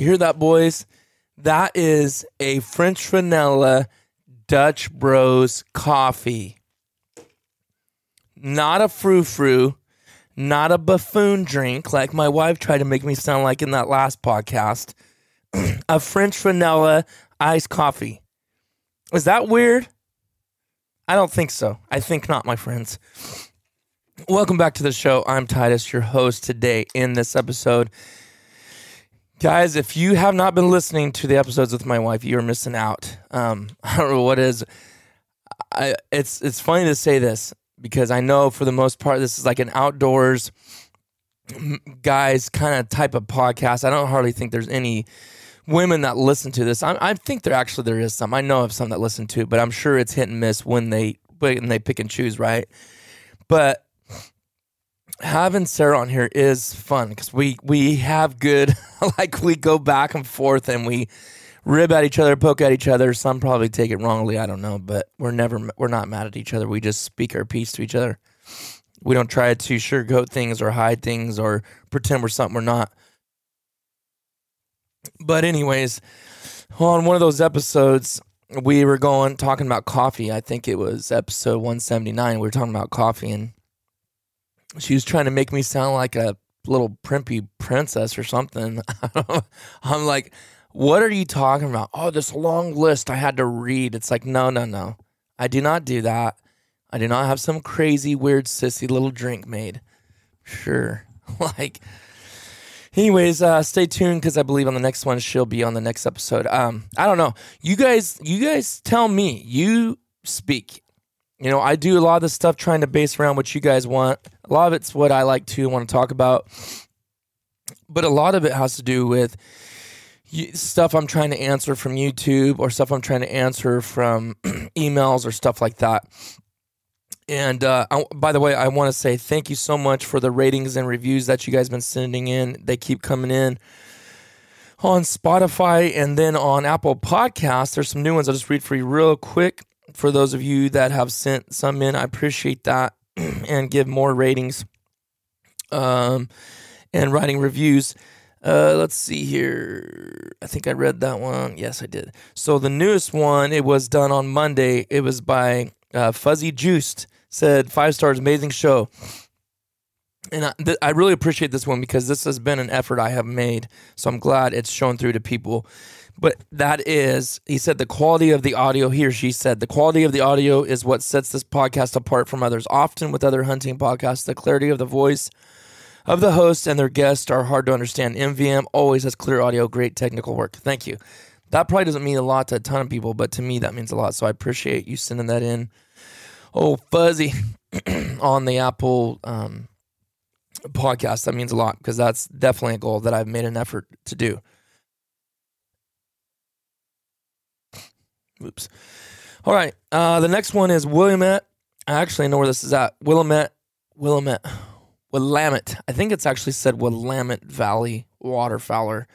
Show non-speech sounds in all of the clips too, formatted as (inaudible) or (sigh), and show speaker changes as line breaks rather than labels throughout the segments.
You hear that, boys? That is a French vanilla Dutch Bros coffee. Not a frou frou, not a buffoon drink like my wife tried to make me sound like in that last podcast. (clears throat) a French vanilla iced coffee. Is that weird? I don't think so. I think not, my friends. Welcome back to the show. I'm Titus, your host today in this episode. Guys, if you have not been listening to the episodes with my wife, you are missing out. Um, (laughs) I don't know what is. I it's it's funny to say this because I know for the most part this is like an outdoors guys kind of type of podcast. I don't hardly think there's any women that listen to this. I, I think there actually there is some. I know of some that listen to, it, but I'm sure it's hit and miss when they when they pick and choose, right? But having Sarah on here is fun because we we have good (laughs) like we go back and forth and we rib at each other, poke at each other. Some probably take it wrongly, I don't know, but we're never we're not mad at each other. We just speak our piece to each other. We don't try to sugarcoat things or hide things or pretend we're something we're not. But anyways, on one of those episodes, we were going talking about coffee. I think it was episode 179. We were talking about coffee and she was trying to make me sound like a little primpy princess or something. (laughs) I'm like, what are you talking about? Oh, this long list I had to read. It's like, no, no, no. I do not do that. I do not have some crazy, weird, sissy little drink made. Sure. (laughs) like, anyways, uh, stay tuned because I believe on the next one she'll be on the next episode. Um, I don't know. You guys, you guys tell me. You speak. You know, I do a lot of the stuff trying to base around what you guys want. A lot of it's what I like to want to talk about, but a lot of it has to do with stuff I'm trying to answer from YouTube or stuff I'm trying to answer from (clears throat) emails or stuff like that. And uh, I, by the way, I want to say thank you so much for the ratings and reviews that you guys have been sending in. They keep coming in on Spotify and then on Apple Podcasts. There's some new ones. I'll just read for you real quick. For those of you that have sent some in, I appreciate that (clears throat) and give more ratings um, and writing reviews. Uh, let's see here. I think I read that one. Yes, I did. So the newest one, it was done on Monday. It was by uh, Fuzzy Juiced. Said five stars, amazing show. And I, th- I really appreciate this one because this has been an effort I have made. So I'm glad it's shown through to people. But that is, he said, the quality of the audio, he or she said, the quality of the audio is what sets this podcast apart from others. Often with other hunting podcasts, the clarity of the voice of the host and their guests are hard to understand. MVM always has clear audio, great technical work. Thank you. That probably doesn't mean a lot to a ton of people, but to me, that means a lot. So I appreciate you sending that in. Oh, fuzzy (clears throat) on the Apple um, podcast. That means a lot because that's definitely a goal that I've made an effort to do. Oops. All right. Uh, the next one is Willamette. I actually know where this is at. Willamette. Willamette. Willamette. I think it's actually said Willamette Valley Waterfowler.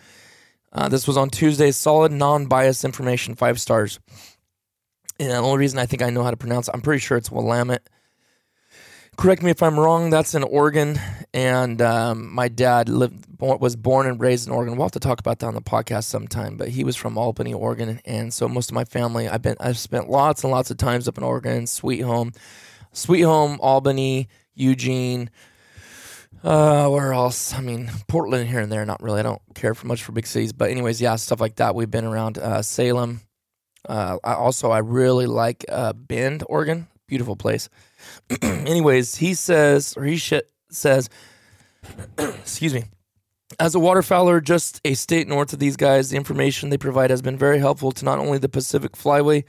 Uh, this was on Tuesday. Solid, non biased information, five stars. And the only reason I think I know how to pronounce it, I'm pretty sure it's Willamette. Correct me if I'm wrong. That's in Oregon, and um, my dad lived was born and raised in Oregon. We'll have to talk about that on the podcast sometime. But he was from Albany, Oregon, and so most of my family, I've been, I've spent lots and lots of times up in Oregon. Sweet home, Sweet Home, Albany, Eugene. Uh, where else? I mean, Portland here and there. Not really. I don't care for much for big cities, but anyways, yeah, stuff like that. We've been around uh, Salem. Uh, I also I really like uh, Bend, Oregon. Beautiful place. (clears throat) anyways, he says or he sh- says, (clears throat) excuse me. As a waterfowler, just a state north of these guys, the information they provide has been very helpful to not only the Pacific Flyway,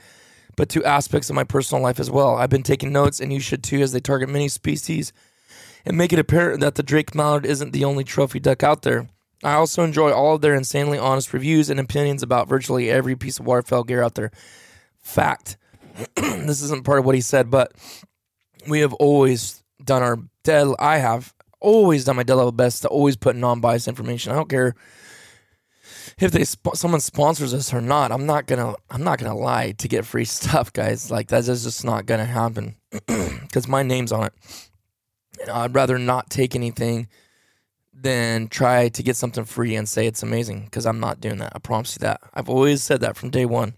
but to aspects of my personal life as well. I've been taking notes, and you should too, as they target many species and make it apparent that the Drake Mallard isn't the only trophy duck out there. I also enjoy all of their insanely honest reviews and opinions about virtually every piece of waterfowl gear out there. Fact. (clears throat) this isn't part of what he said, but we have always done our dead. I have always done my dead level best to always put non-biased information. I don't care if they someone sponsors us or not. I'm not gonna I'm not gonna lie to get free (laughs) stuff, guys. Like that's just not gonna happen (clears throat) because my name's on it. And I'd rather not take anything than try to get something free and say it's amazing because I'm not doing that. I promise you that. I've always said that from day one.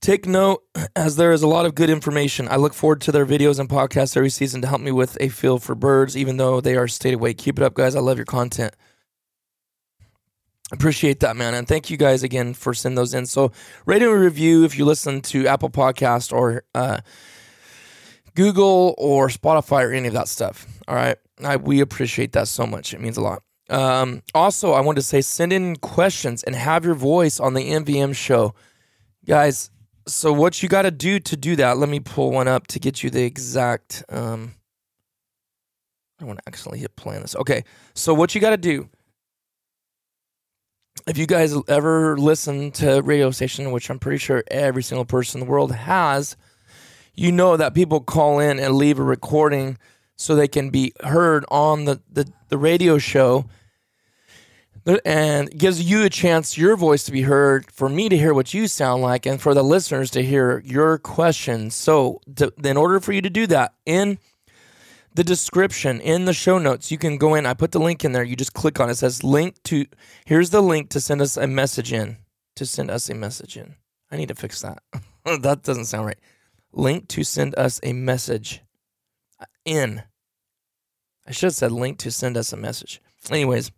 Take note, as there is a lot of good information. I look forward to their videos and podcasts every season to help me with a feel for birds, even though they are state away. Keep it up, guys. I love your content. Appreciate that, man. And thank you guys again for sending those in. So, rate and review if you listen to Apple Podcast or uh, Google or Spotify or any of that stuff. All right. I, we appreciate that so much. It means a lot. Um, also, I want to say send in questions and have your voice on the MVM show. Guys, so what you got to do to do that, let me pull one up to get you the exact. Um, I want to actually hit play on this. Okay. So what you got to do if you guys ever listen to radio station, which I'm pretty sure every single person in the world has, you know that people call in and leave a recording so they can be heard on the, the, the radio show and gives you a chance your voice to be heard for me to hear what you sound like and for the listeners to hear your questions. So to, in order for you to do that in the description in the show notes you can go in. I put the link in there. You just click on it, it says link to here's the link to send us a message in to send us a message in. I need to fix that. (laughs) That doesn't sound right. Link to send us a message in. I should have said link to send us a message. Anyways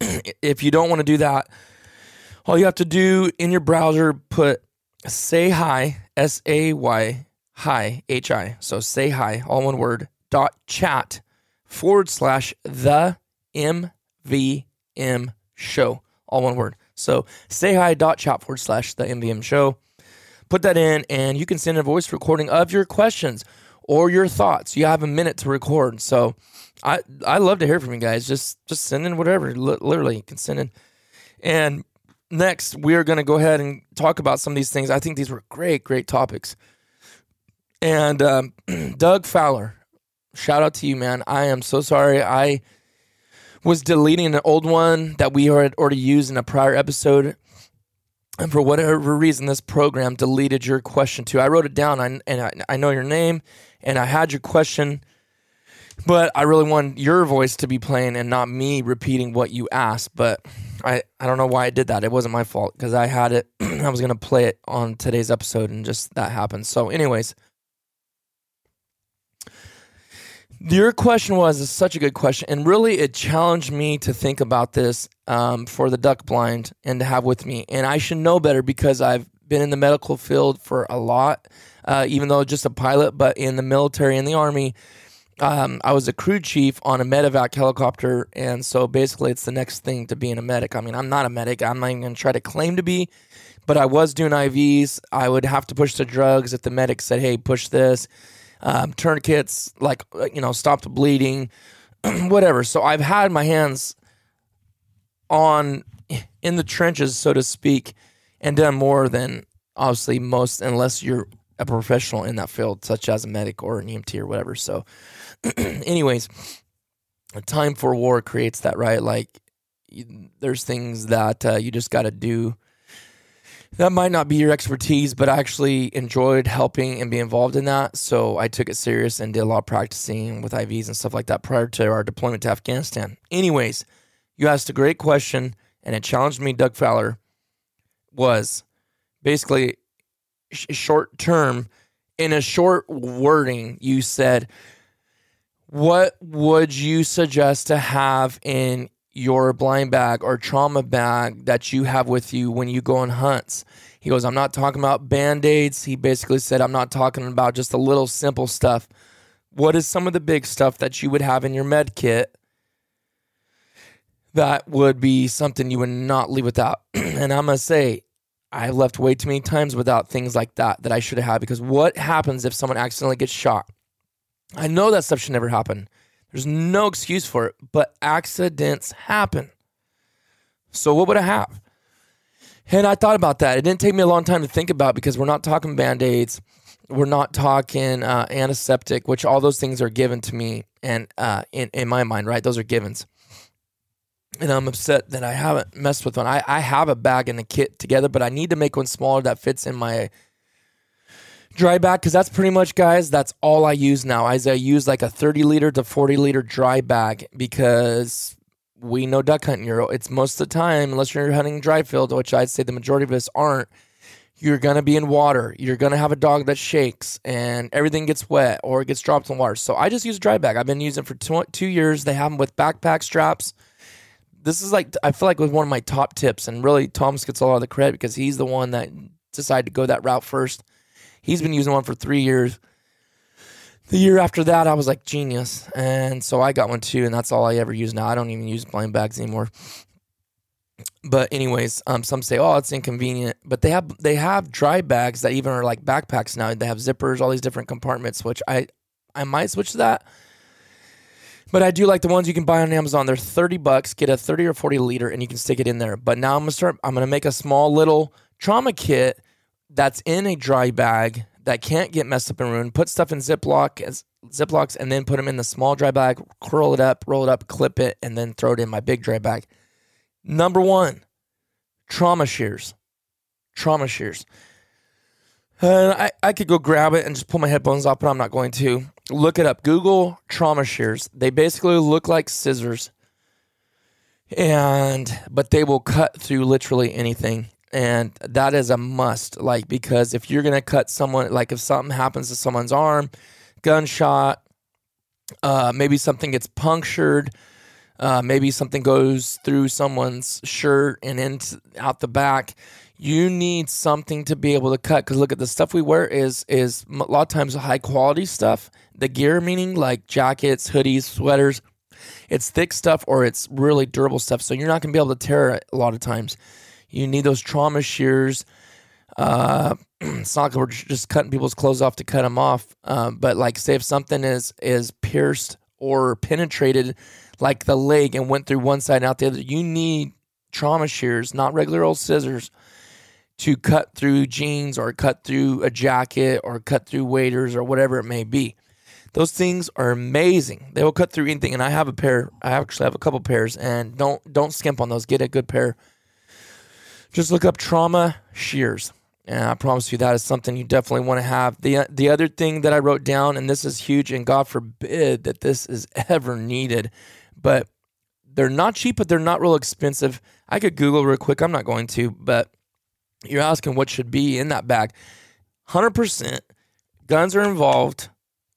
(clears throat) if you don't want to do that, all you have to do in your browser put say hi s a y hi h i. So say hi all one word dot chat forward slash the mvm show all one word. So say hi dot chat forward slash the mvm show. Put that in and you can send a voice recording of your questions or your thoughts you have a minute to record so I I love to hear from you guys. Just just send in whatever. L- literally, you can send in. And next, we are going to go ahead and talk about some of these things. I think these were great, great topics. And um, (clears throat) Doug Fowler, shout out to you, man. I am so sorry. I was deleting an old one that we had already used in a prior episode. And for whatever reason, this program deleted your question too. I wrote it down and I, I know your name and I had your question but I really want your voice to be playing and not me repeating what you asked. But I, I don't know why I did that. It wasn't my fault because I had it. (clears throat) I was going to play it on today's episode and just that happened. So, anyways, Your question was is such a good question, and really it challenged me to think about this um, for the duck blind and to have with me. And I should know better because I've been in the medical field for a lot, uh, even though just a pilot. But in the military and the army, um, I was a crew chief on a medevac helicopter, and so basically it's the next thing to being a medic. I mean, I'm not a medic. I'm not even going to try to claim to be, but I was doing IVs. I would have to push the drugs if the medic said, "Hey, push this." um, tourniquets, like uh, you know, stop the bleeding, (clears throat) whatever. So I've had my hands on in the trenches, so to speak, and done more than obviously most, unless you're a professional in that field, such as a medic or an EMT or whatever. So, (clears throat) anyways, time for war creates that, right? Like, you, there's things that uh, you just got to do that might not be your expertise, but I actually enjoyed helping and be involved in that. So I took it serious and did a lot of practicing with IVs and stuff like that prior to our deployment to Afghanistan. Anyways, you asked a great question and it challenged me, Doug Fowler, was basically sh- short term. In a short wording, you said, What would you suggest to have in your blind bag or trauma bag that you have with you when you go on hunts. He goes, I'm not talking about band aids. He basically said, I'm not talking about just the little simple stuff. What is some of the big stuff that you would have in your med kit that would be something you would not leave without? (clears throat) and I'm going to say, I left way too many times without things like that that I should have had because what happens if someone accidentally gets shot? I know that stuff should never happen. There's no excuse for it, but accidents happen. So what would I have? And I thought about that. It didn't take me a long time to think about because we're not talking band aids. We're not talking uh, antiseptic, which all those things are given to me. And uh, in, in my mind, right? Those are givens. And I'm upset that I haven't messed with one. I, I have a bag and a kit together, but I need to make one smaller that fits in my dry bag because that's pretty much guys that's all i use now. As i use like a 30 liter to 40 liter dry bag because we know duck hunting. You're it's most of the time unless you're hunting dry field which i'd say the majority of us aren't you're gonna be in water. You're gonna have a dog that shakes and everything gets wet or it gets dropped in water. So i just use a dry bag. I've been using for two years. They have them with backpack straps this is like i feel like was one of my top tips and really thomas gets a lot of the credit because he's the one that decided to go that route first He's been using one for three years. The year after that, I was like genius, and so I got one too, and that's all I ever use now. I don't even use blind bags anymore. But anyways, um, some say, oh, it's inconvenient, but they have they have dry bags that even are like backpacks now. They have zippers, all these different compartments, which I I might switch to that. But I do like the ones you can buy on Amazon. They're 30 bucks, get a 30 or 40 liter, and you can stick it in there. But now I'm gonna start, I'm gonna make a small little trauma kit that's in a dry bag that can't get messed up and ruined. Put stuff in Ziploc as Ziplocs and then put them in the small dry bag, curl it up, roll it up, clip it, and then throw it in my big dry bag. Number one, trauma shears. Trauma shears. Uh, I, I could go grab it and just pull my headphones off, but I'm not going to. Look it up. Google trauma shears. They basically look like scissors. And but they will cut through literally anything and that is a must like because if you're gonna cut someone like if something happens to someone's arm gunshot uh, maybe something gets punctured uh, maybe something goes through someone's shirt and into out the back you need something to be able to cut because look at the stuff we wear is is a lot of times high quality stuff the gear meaning like jackets hoodies sweaters it's thick stuff or it's really durable stuff so you're not going to be able to tear it a lot of times you need those trauma shears. Uh, (clears throat) it's not like we're just cutting people's clothes off to cut them off. Um, but like, say if something is is pierced or penetrated, like the leg, and went through one side and out the other, you need trauma shears, not regular old scissors, to cut through jeans or cut through a jacket or cut through waders or whatever it may be. Those things are amazing. They will cut through anything. And I have a pair. I actually have a couple pairs, and don't don't skimp on those. Get a good pair just look up trauma shears. And I promise you that is something you definitely want to have. The the other thing that I wrote down, and this is huge, and God forbid that this is (laughs) ever needed, but they're not cheap, but they're not real expensive. I could Google real quick. I'm not going to, but you're asking what should be in that bag. 100% guns are involved,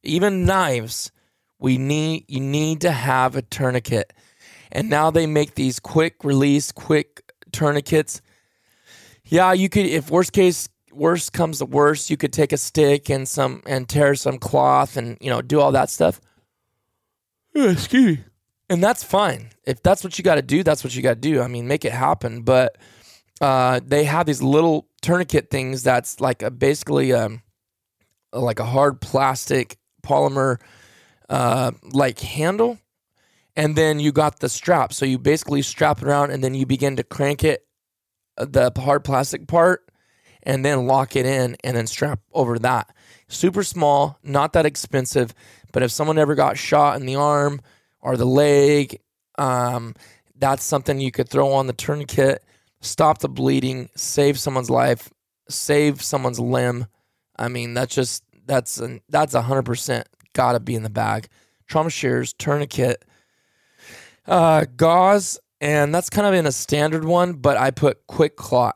even knives We need you need to have a tourniquet. And now they make these quick release, quick tourniquets. Yeah, you could if worst case worst comes to worst, you could take a stick and some and tear some cloth and you know do all that stuff. Excuse me. And that's fine. If that's what you got to do, that's what you got to do. I mean, make it happen. But uh, they have these little tourniquet things that's like a basically um, like a hard plastic polymer uh, like handle, and then you got the strap. So you basically strap it around, and then you begin to crank it, uh, the hard plastic part, and then lock it in, and then strap over that. Super small, not that expensive, but if someone ever got shot in the arm or the leg, um, that's something you could throw on the tourniquet, stop the bleeding, save someone's life, save someone's limb. I mean, that's just that's an, that's hundred percent gotta be in the bag. Trauma shears, tourniquet, uh, gauze, and that's kind of in a standard one, but I put QuikClot.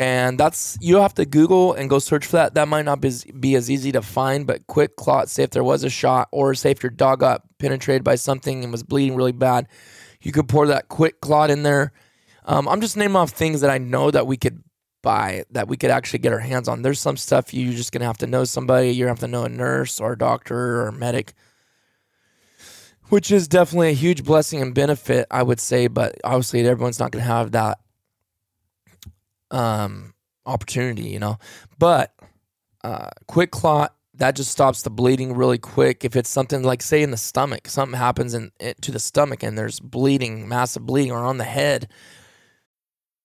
And that's you have to Google and go search for that. That might not be, be as easy to find, but QuikClot. Say if there was a shot, or say if your dog got penetrated by something and was bleeding really bad, you could pour that quick clot in there. Um, I'm just naming off things that I know that we could buy that we could actually get our hands on. There's some stuff you're just gonna have to know somebody. You're gonna have to know a nurse or a doctor or a medic, which is definitely a huge blessing and benefit, I would say. But obviously, everyone's not gonna have that um, opportunity, you know. But uh, QuikClot that just stops the bleeding really quick. If it's something like, say, in the stomach, something happens in it, to the stomach and there's bleeding, massive bleeding, or on the head,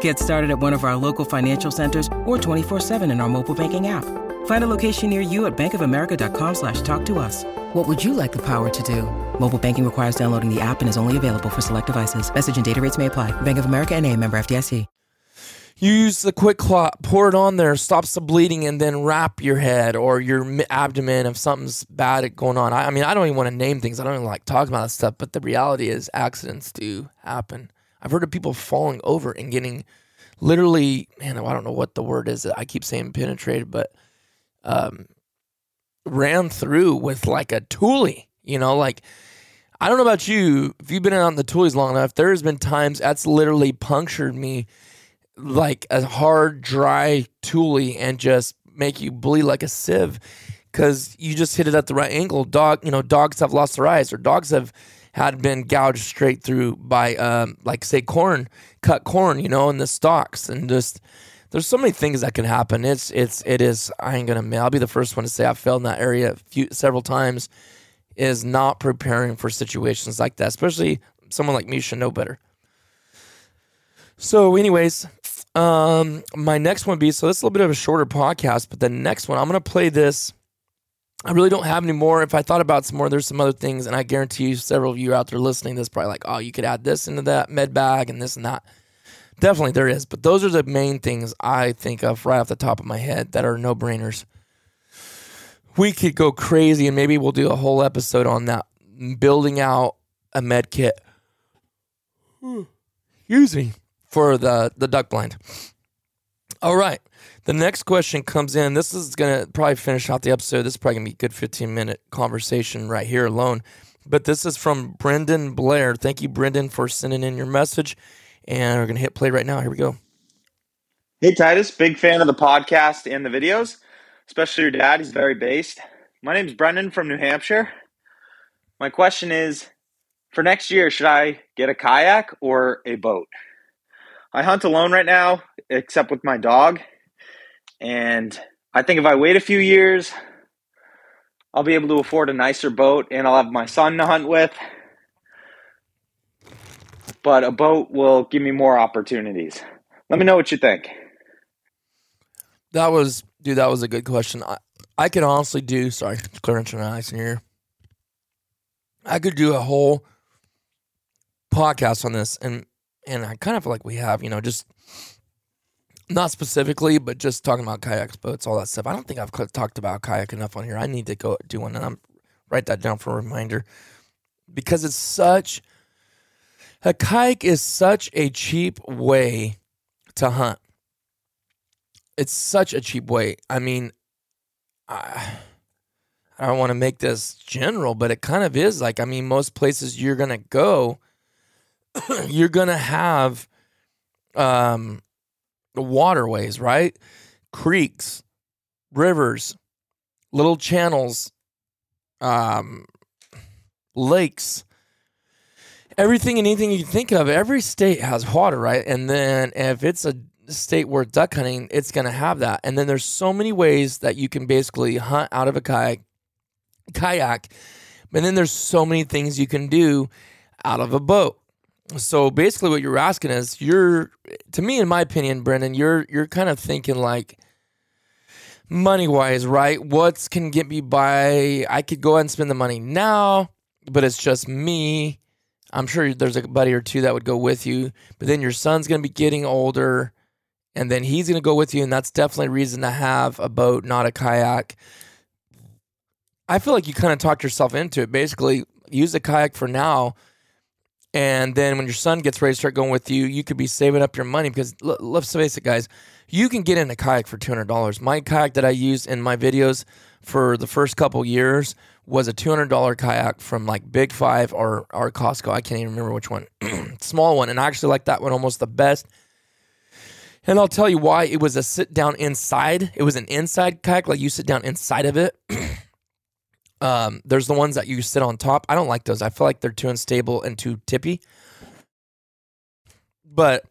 Get started at one of our local financial centers or 24-7 in our mobile banking app. Find a location near you at bankofamerica.com slash talk to us. What would you like the power to do? Mobile banking requires downloading the app and is only available for select devices. Message and data rates may apply. Bank of America and a member FDIC.
Use the QuikClot, pour it on there, stops the bleeding, and then wrap your head or your abdomen if something's bad going on. I, I mean, I don't even want to name things. I don't even like talking about that stuff. But the reality is, accidents do happen. I've heard of people falling over and getting literally, man, I don't know what the word is. I keep saying penetrated, but um, ran through with like a tule. You know, like I don't know about you. If you've been out in the tules long enough, there's been times that's literally punctured me like a hard, dry tule and just make you bleed like a sieve because you just hit it at the right angle. Dog, you know, dogs have lost their eyes or dogs have had been gouged straight through by, um, like, say, corn, cut corn, you know, in the stalks and just. There's so many things that can happen. It's it's it is. I ain't gonna. I'll be the first one to say I've failed in that area a few several times. Is not preparing for situations like that, especially someone like me should know better. So, anyways, um, my next one be so this is a little bit of a shorter podcast, but the next one I'm gonna play this. I really don't have any more. If I thought about some more, there's some other things, and I guarantee you, several of you out there listening, this probably like, oh, you could add this into that med bag and this and that. Definitely there is, but those are the main things I think of right off the top of my head that are no brainers. We could go crazy, and maybe we'll do a whole episode on that, building out a med kit. (sighs) Excuse me for the the duck blind. All right. The next question comes in. This is gonna probably finish out the episode. This is probably gonna be a good 15 minute conversation right here alone. But this is from Brendan Blair. Thank you, Brendan, for sending in your message. And we're going to hit play right now. Here we go.
Hey, Titus. Big fan of the podcast and the videos, especially your dad. He's very based. My name's Brendan from New Hampshire. My question is for next year, should I get a kayak or a boat? I hunt alone right now, except with my dog. And I think if I wait a few years, I'll be able to afford a nicer boat and I'll have my son to hunt with. But a boat will give me more opportunities. Let me know what you think.
That was, dude, that was a good question. I, I could honestly do, sorry, clearing some ice in here. I could do a whole podcast on this and and I kind of feel like we have, you know, just not specifically, but just talking about kayaks, boats, all that stuff. I don't think I've talked about kayak enough on here. I need to go do one, and I'm write that down for a reminder because it's such a kayak is such a cheap way to hunt. It's such a cheap way. I mean, I, I don't want to make this general, but it kind of is like I mean, most places you're gonna go, (clears throat) you're gonna have um waterways, right? Creeks, rivers, little channels, um, lakes, everything and anything you can think of. Every state has water, right? And then if it's a state where duck hunting, it's going to have that. And then there's so many ways that you can basically hunt out of a kayak, kayak. And then there's so many things you can do out of a boat so basically what you're asking is you're to me in my opinion brendan you're you're kind of thinking like money wise right? What's can get me by? I could go ahead and spend the money now but it's just me. I'm sure there's a buddy or two that would go with you but then your son's going to be getting older and then he's going to go with you and that's definitely a reason to have a boat not a kayak. I feel like you kind of talked yourself into it. Basically use a kayak for now and then when your son gets ready to start going with you, you could be saving up your money because let's face it, guys, you can get in a kayak for two hundred dollars. My kayak that I used in my videos for the first couple years was a two hundred dollar kayak from like Big Five or or Costco. I can't even remember which one, (clears throat) small one, and I actually like that one almost the best. And I'll tell you why. It was a sit down inside. It was an inside kayak, like you sit down inside of it. (clears throat) Um, there's the ones that you sit on top. I don't like those. I feel like they're too unstable and too tippy. But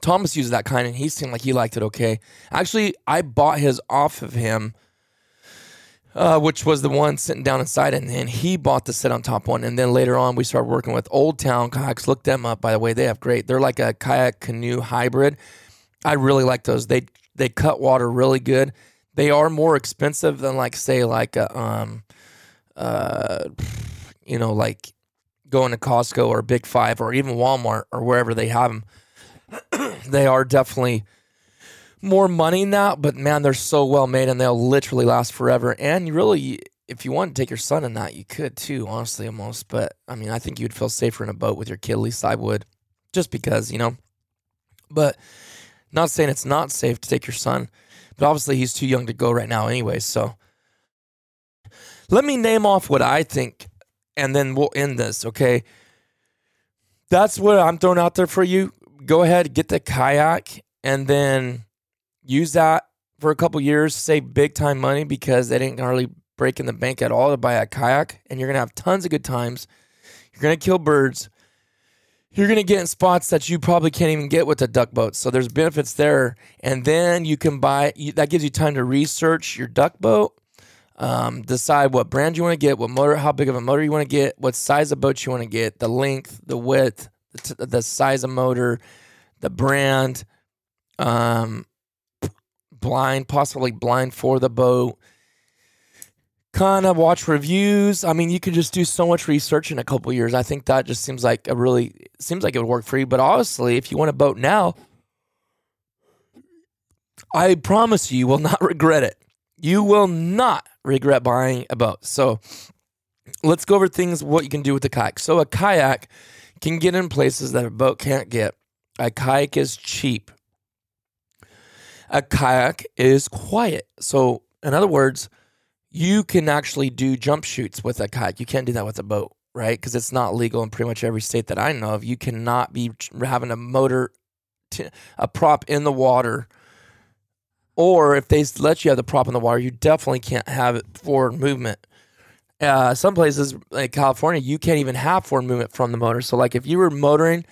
Thomas used that kind, and he seemed like he liked it okay. Actually, I bought his off of him, uh, which was the one sitting down inside, and then he bought the sit on top one. And then later on, we started working with Old Town kayaks. Look them up, by the way. They have great. They're like a kayak canoe hybrid. I really like those. They they cut water really good. They are more expensive than like say like a um uh you know like going to Costco or Big 5 or even Walmart or wherever they have them. (clears throat) they are definitely more money now, but man, they're so well made and they'll literally last forever. And you really, if you want to take your son in that, you could too, honestly, almost. But I mean, I think you'd feel safer in a boat with your kid. At least I would, just because, you know. But not saying it's not safe to take your son. But obviously, he's too young to go right now, anyway. So let me name off what I think, and then we'll end this, okay? That's what I'm throwing out there for you. Go ahead, get the kayak, and then use that for a couple years, save big time money because it ain't hardly break in the bank at all to buy a kayak, and you're gonna have tons of good times. You're gonna kill birds you're going to get in spots that you probably can't even get with a duck boat. So there's benefits there. And then you can buy, that gives you time to research your duck boat, um, decide what brand you want to get, what motor, how big of a motor you want to get, what size of boat you want to get, the length, the width, the, t- the size of motor, the brand, um, blind, possibly blind for the boat kind of watch reviews. I mean, you can just do so much research in a couple years. I think that just seems like a really seems like it would work for you. But honestly, if you want a boat now, I promise you, you will not (laughs) regret it. You will not regret buying a boat. So let's go over things what you can do with a kayak. So a kayak can get in places that a boat can't get. A kayak is cheap. A kayak is quiet. So in other words, you can actually do jump shoots with a kayak. You can't do that with a boat, right? Because it's not legal in pretty much every state that I know of. You cannot be having a motor, t- a prop in the water. Or if they let you have the prop in the water, you definitely can't have it forward movement. Uh, some places like California, you can't even have forward movement from the motor. So, like if you were motoring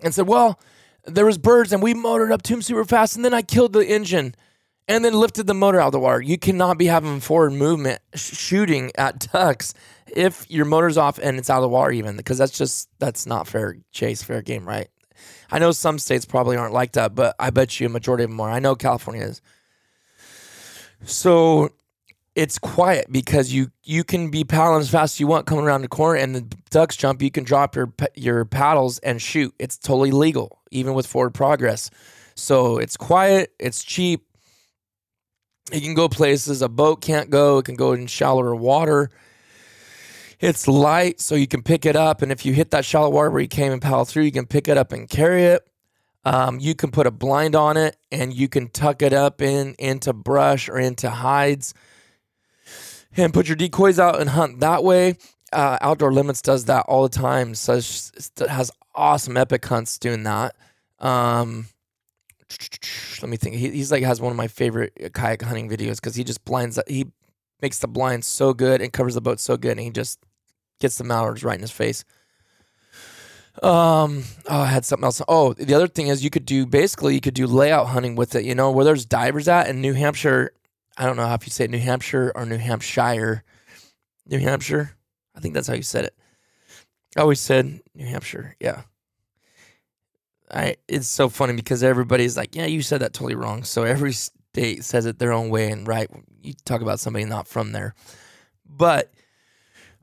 and said, "Well, there was birds and we motored up to them super fast, and then I killed the engine," and then lifted the motor out of the water. You cannot be having forward movement sh- shooting at ducks if your motor's off and it's out of the water, even because that's just that's not fair chase, fair game, right? I know some states probably aren't like that, but I bet you a majority of them are. I know California is. So it's quiet because you you can be paddling as fast as you want coming around the corner and the ducks jump you can drop your your paddles and shoot it's totally legal even with forward progress so it's quiet it's cheap it can go places a boat can't go it can go in shallower water it's light so you can pick it up and if you hit that shallow water where you came and paddle through you can pick it up and carry it um, you can put a blind on it and you can tuck it up in into brush or into hides and put your decoys out and hunt that way. Uh, Outdoor Limits does that all the time. So has awesome epic hunts doing that. Um, let me think. He, he's like has one of my favorite kayak hunting videos because he just blinds. He makes the blinds so good and covers the boat so good, and he just gets the mallards right in his face. Um, oh, I had something else. Oh, the other thing is you could do basically you could do layout hunting with it. You know where there's divers at in New Hampshire I don't know how if you say New Hampshire or New Hampshire. New Hampshire. I think that's how you said it. I always said New Hampshire. Yeah. I it's so funny because everybody's like, yeah, you said that totally wrong. So every state says it their own way and right. You talk about somebody not from there. But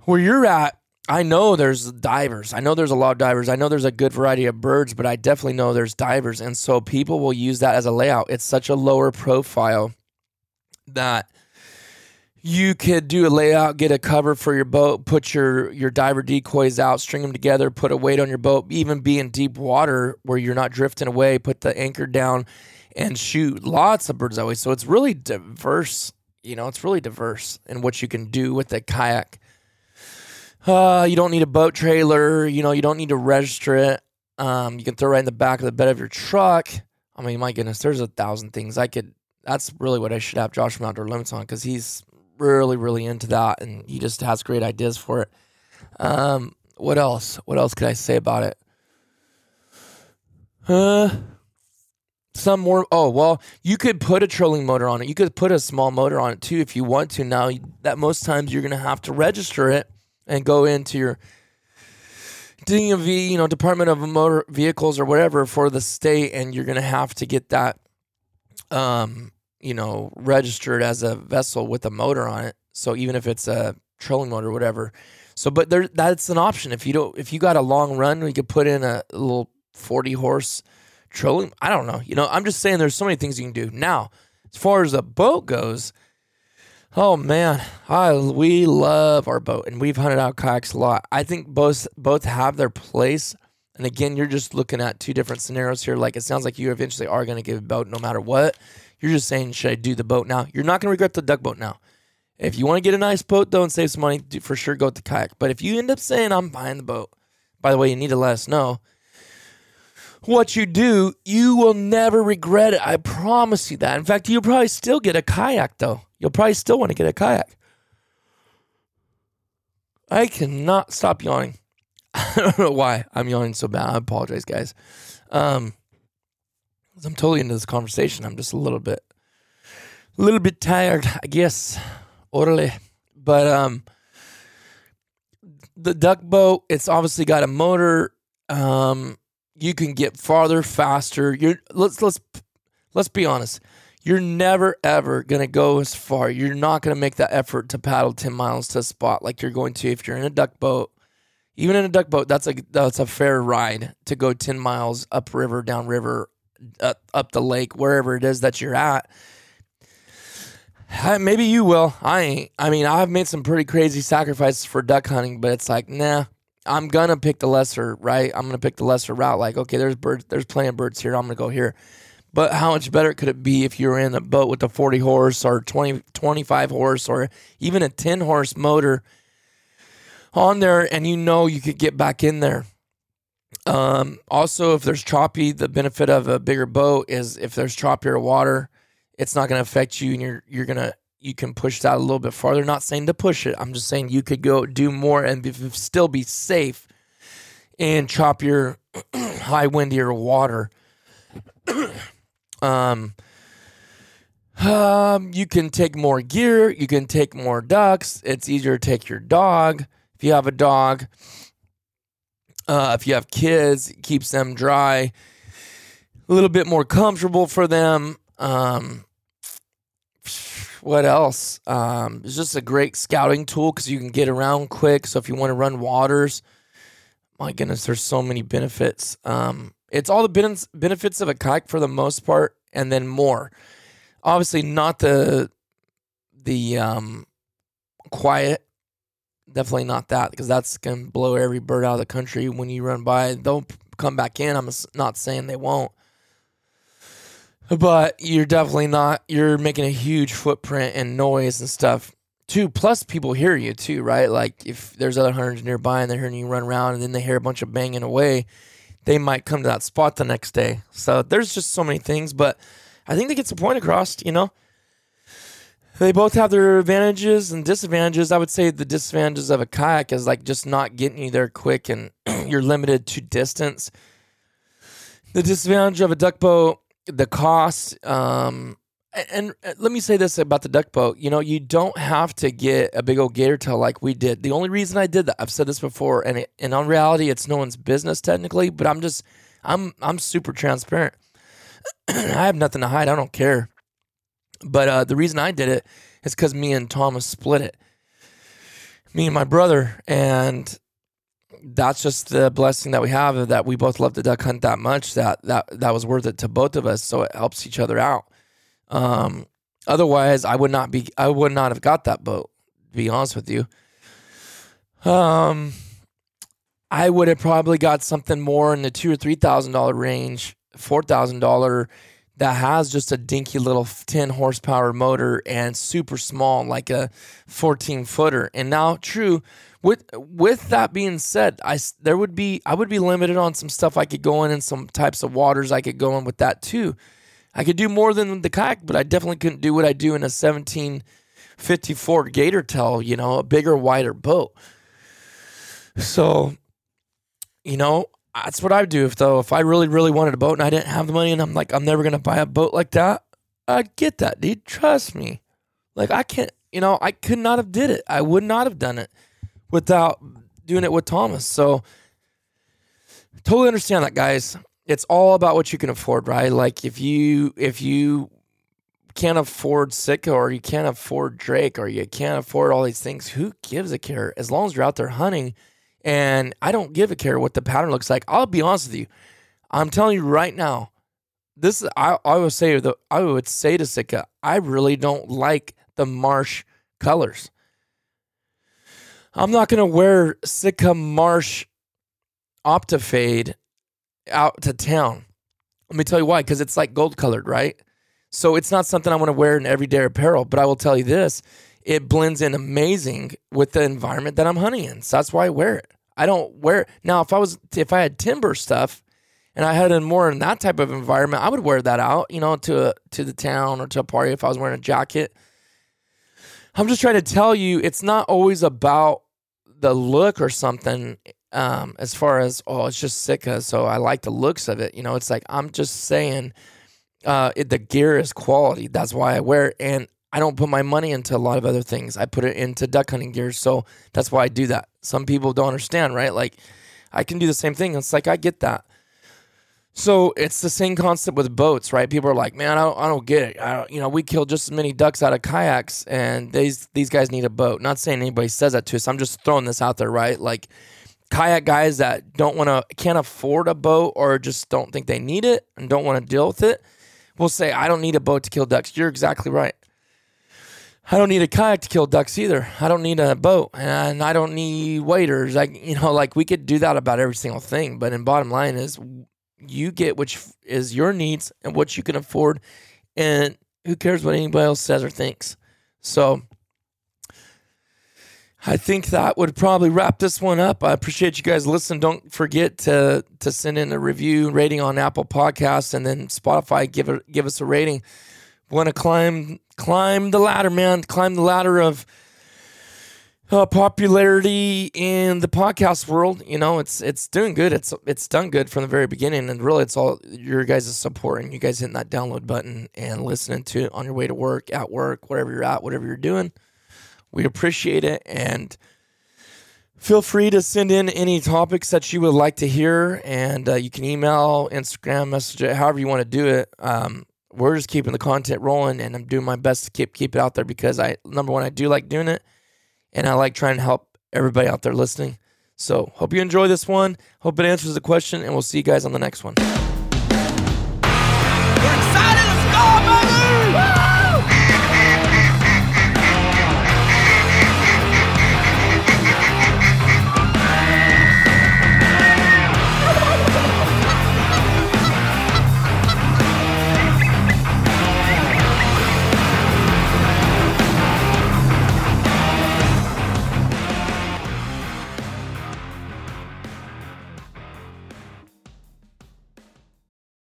where you're at, I know there's divers. I know there's a lot of divers. I know there's a good variety of birds, but I definitely know there's divers. And so people will use that as a layout. It's such a lower profile that you could do a layout, get a cover for your boat, put your your diver decoys out, string them together, put a weight on your boat, even be in deep water where you're not drifting away, put the anchor down and shoot lots of birds that way. So it's really diverse, you know, it's really diverse in what you can do with a kayak. Uh, you don't need a boat trailer, you know, you don't need to register it. Um, you can throw it right in the back of the bed of your truck. I mean, my goodness, there's a thousand things I could that's really what I should have Josh from Outdoor Limits on because he's really, really into that and he just has great ideas for it. Um, what else? What else could I say about it? Uh, some more. Oh, well, you could put a trolling motor on it. You could put a small motor on it too if you want to. Now, that most times you're going to have to register it and go into your DMV, you know, Department of Motor Vehicles or whatever for the state, and you're going to have to get that um, you know, registered as a vessel with a motor on it. So even if it's a trolling motor, or whatever. So, but there, that's an option. If you don't, if you got a long run, we could put in a little forty horse trolling. I don't know. You know, I'm just saying there's so many things you can do. Now, as far as a boat goes, oh man, I we love our boat and we've hunted out kayaks a lot. I think both both have their place. And again, you're just looking at two different scenarios here. Like it sounds like you eventually are going to get a boat no matter what. You're just saying, should I do the boat now? You're not going to regret the duck boat now. If you want to get a nice boat though and save some money, for sure go with the kayak. But if you end up saying I'm buying the boat, by the way, you need to let us know what you do. You will never regret it. I promise you that. In fact, you'll probably still get a kayak though. You'll probably still want to get a kayak. I cannot stop yawning. (laughs) I don't know why I'm yawning so bad. I apologize, guys. Um, I'm totally into this conversation. I'm just a little bit, a little bit tired, I guess, orally. But um, the duck boat, it's obviously got a motor. Um, you can get farther faster. You're let's let's let's be honest. You're never ever gonna go as far. You're not gonna make that effort to paddle ten miles to a spot like you're going to if you're in a duck boat. Even in a duck boat, that's a that's a fair ride to go ten miles upriver, downriver, up, up the lake, wherever it is that you're at. Maybe you will. I ain't. I mean, I've made some pretty crazy sacrifices for duck hunting, but it's like, nah, I'm gonna pick the lesser, right? I'm gonna pick the lesser route. Like, okay, there's birds, there's plenty of birds here. I'm gonna go here. But how much better could it be if you were in a boat with a 40 horse or 20, 25 horse or even a 10 horse motor on there and you know you could get back in there? Um, also, if there's choppy, the benefit of a bigger boat is if there's choppier water, it's not going to affect you and you're, you're to, you can push that a little bit farther. Not saying to push it. I'm just saying you could go do more and be, still be safe in choppier, (clears throat) high windier water. (clears throat) um, um, you can take more gear. You can take more ducks. It's easier to take your dog if you have a dog. Uh, if you have kids, it keeps them dry. A little bit more comfortable for them. Um, what else? Um, it's just a great scouting tool because you can get around quick. So if you want to run waters, my goodness, there's so many benefits. Um, it's all the ben- benefits of a kayak for the most part, and then more. Obviously, not the the um, quiet definitely not that because that's going to blow every bird out of the country when you run by. They'll come back in. I'm not saying they won't. But you're definitely not, you're making a huge footprint and noise and stuff too. Plus, people hear you too, right? Like if there's other hunters nearby and they're hearing you run around and then they hear a bunch of banging away, they might come to that spot the next day. So there's just so many things. But I think they gets the point across, you know? They both have their advantages and disadvantages. I would say the disadvantages of a kayak is like just not getting you there quick and (clears throat) you're limited to distance. The disadvantage of a duck boat, the cost, um, and, and let me say this about the duck boat. You know, you don't have to get a big old gator tail like we did. The only reason I did that, I've said this before, and it, and on reality, it's no one's business technically. But I'm just, I'm, I'm super transparent. (clears throat) I have nothing to hide. I don't care. But uh, the reason I did it is because me and Thomas split it. Me and my brother, and that's just the blessing that we have that we both love to duck hunt that much that that that was worth it to both of us. So it helps each other out. Um, otherwise, I would not be. I would not have got that boat. To be honest with you. Um, I would have probably got something more in the two or three thousand dollar range, four thousand dollar that has just a dinky little 10 horsepower motor and super small like a 14 footer. And now true with with that being said i there would be i would be limited on some stuff i could go in and some types of waters i could go in with that too. I could do more than the kayak but i definitely couldn't do what i do in a 1754 gator tail you know a bigger wider boat. So you know that's what I would do if though if I really really wanted a boat and I didn't have the money and I'm like I'm never gonna buy a boat like that. I'd get that, dude. Trust me. Like I can't, you know, I could not have did it. I would not have done it without doing it with Thomas. So totally understand that, guys. It's all about what you can afford, right? Like if you if you can't afford Sitka or you can't afford Drake or you can't afford all these things, who gives a care? As long as you're out there hunting and I don't give a care what the pattern looks like. I'll be honest with you. I'm telling you right now, this is, I, I would say the I would say to Sitka, I really don't like the marsh colors. I'm not gonna wear Sitka marsh Optifade out to town. Let me tell you why, because it's like gold colored, right? So it's not something I want to wear in everyday apparel. But I will tell you this: it blends in amazing with the environment that I'm hunting in. So that's why I wear it. I don't wear it. Now, if I was if I had timber stuff and I had a more in that type of environment, I would wear that out, you know, to a, to the town or to a party if I was wearing a jacket. I'm just trying to tell you it's not always about the look or something um, as far as oh it's just Sitka so I like the looks of it you know it's like I'm just saying uh, it, the gear is quality that's why I wear it and I don't put my money into a lot of other things. I put it into duck hunting gear. So that's why I do that. Some people don't understand, right? Like I can do the same thing. It's like I get that. So it's the same concept with boats, right? People are like, "Man, I don't, I don't get it. I don't, you know, we kill just as many ducks out of kayaks, and these these guys need a boat." Not saying anybody says that to us. I'm just throwing this out there, right? Like kayak guys that don't want to, can't afford a boat, or just don't think they need it and don't want to deal with it, will say, "I don't need a boat to kill ducks." You're exactly right. I don't need a kayak to kill ducks either. I don't need a boat and I don't need waders. Like, you know, like we could do that about every single thing. But in bottom line is you get which is your needs and what you can afford, and who cares what anybody else says or thinks. So I think that would probably wrap this one up. I appreciate you guys listening. Don't forget to to send in a review rating on Apple Podcasts and then Spotify. Give it give us a rating. Want to climb climb the ladder, man. Climb the ladder of uh, popularity in the podcast world. You know, it's it's doing good. It's it's done good from the very beginning, and really, it's all your guys' support and you guys hitting that download button and listening to it on your way to work, at work, wherever you're at, whatever you're doing. We appreciate it. And feel free to send in any topics that you would like to hear. And uh, you can email, Instagram, message it, however you want to do it. Um, we're just keeping the content rolling and I'm doing my best to keep keep it out there because I number one, I do like doing it and I like trying to help everybody out there listening. So hope you enjoy this one. Hope it answers the question, and we'll see you guys on the next one.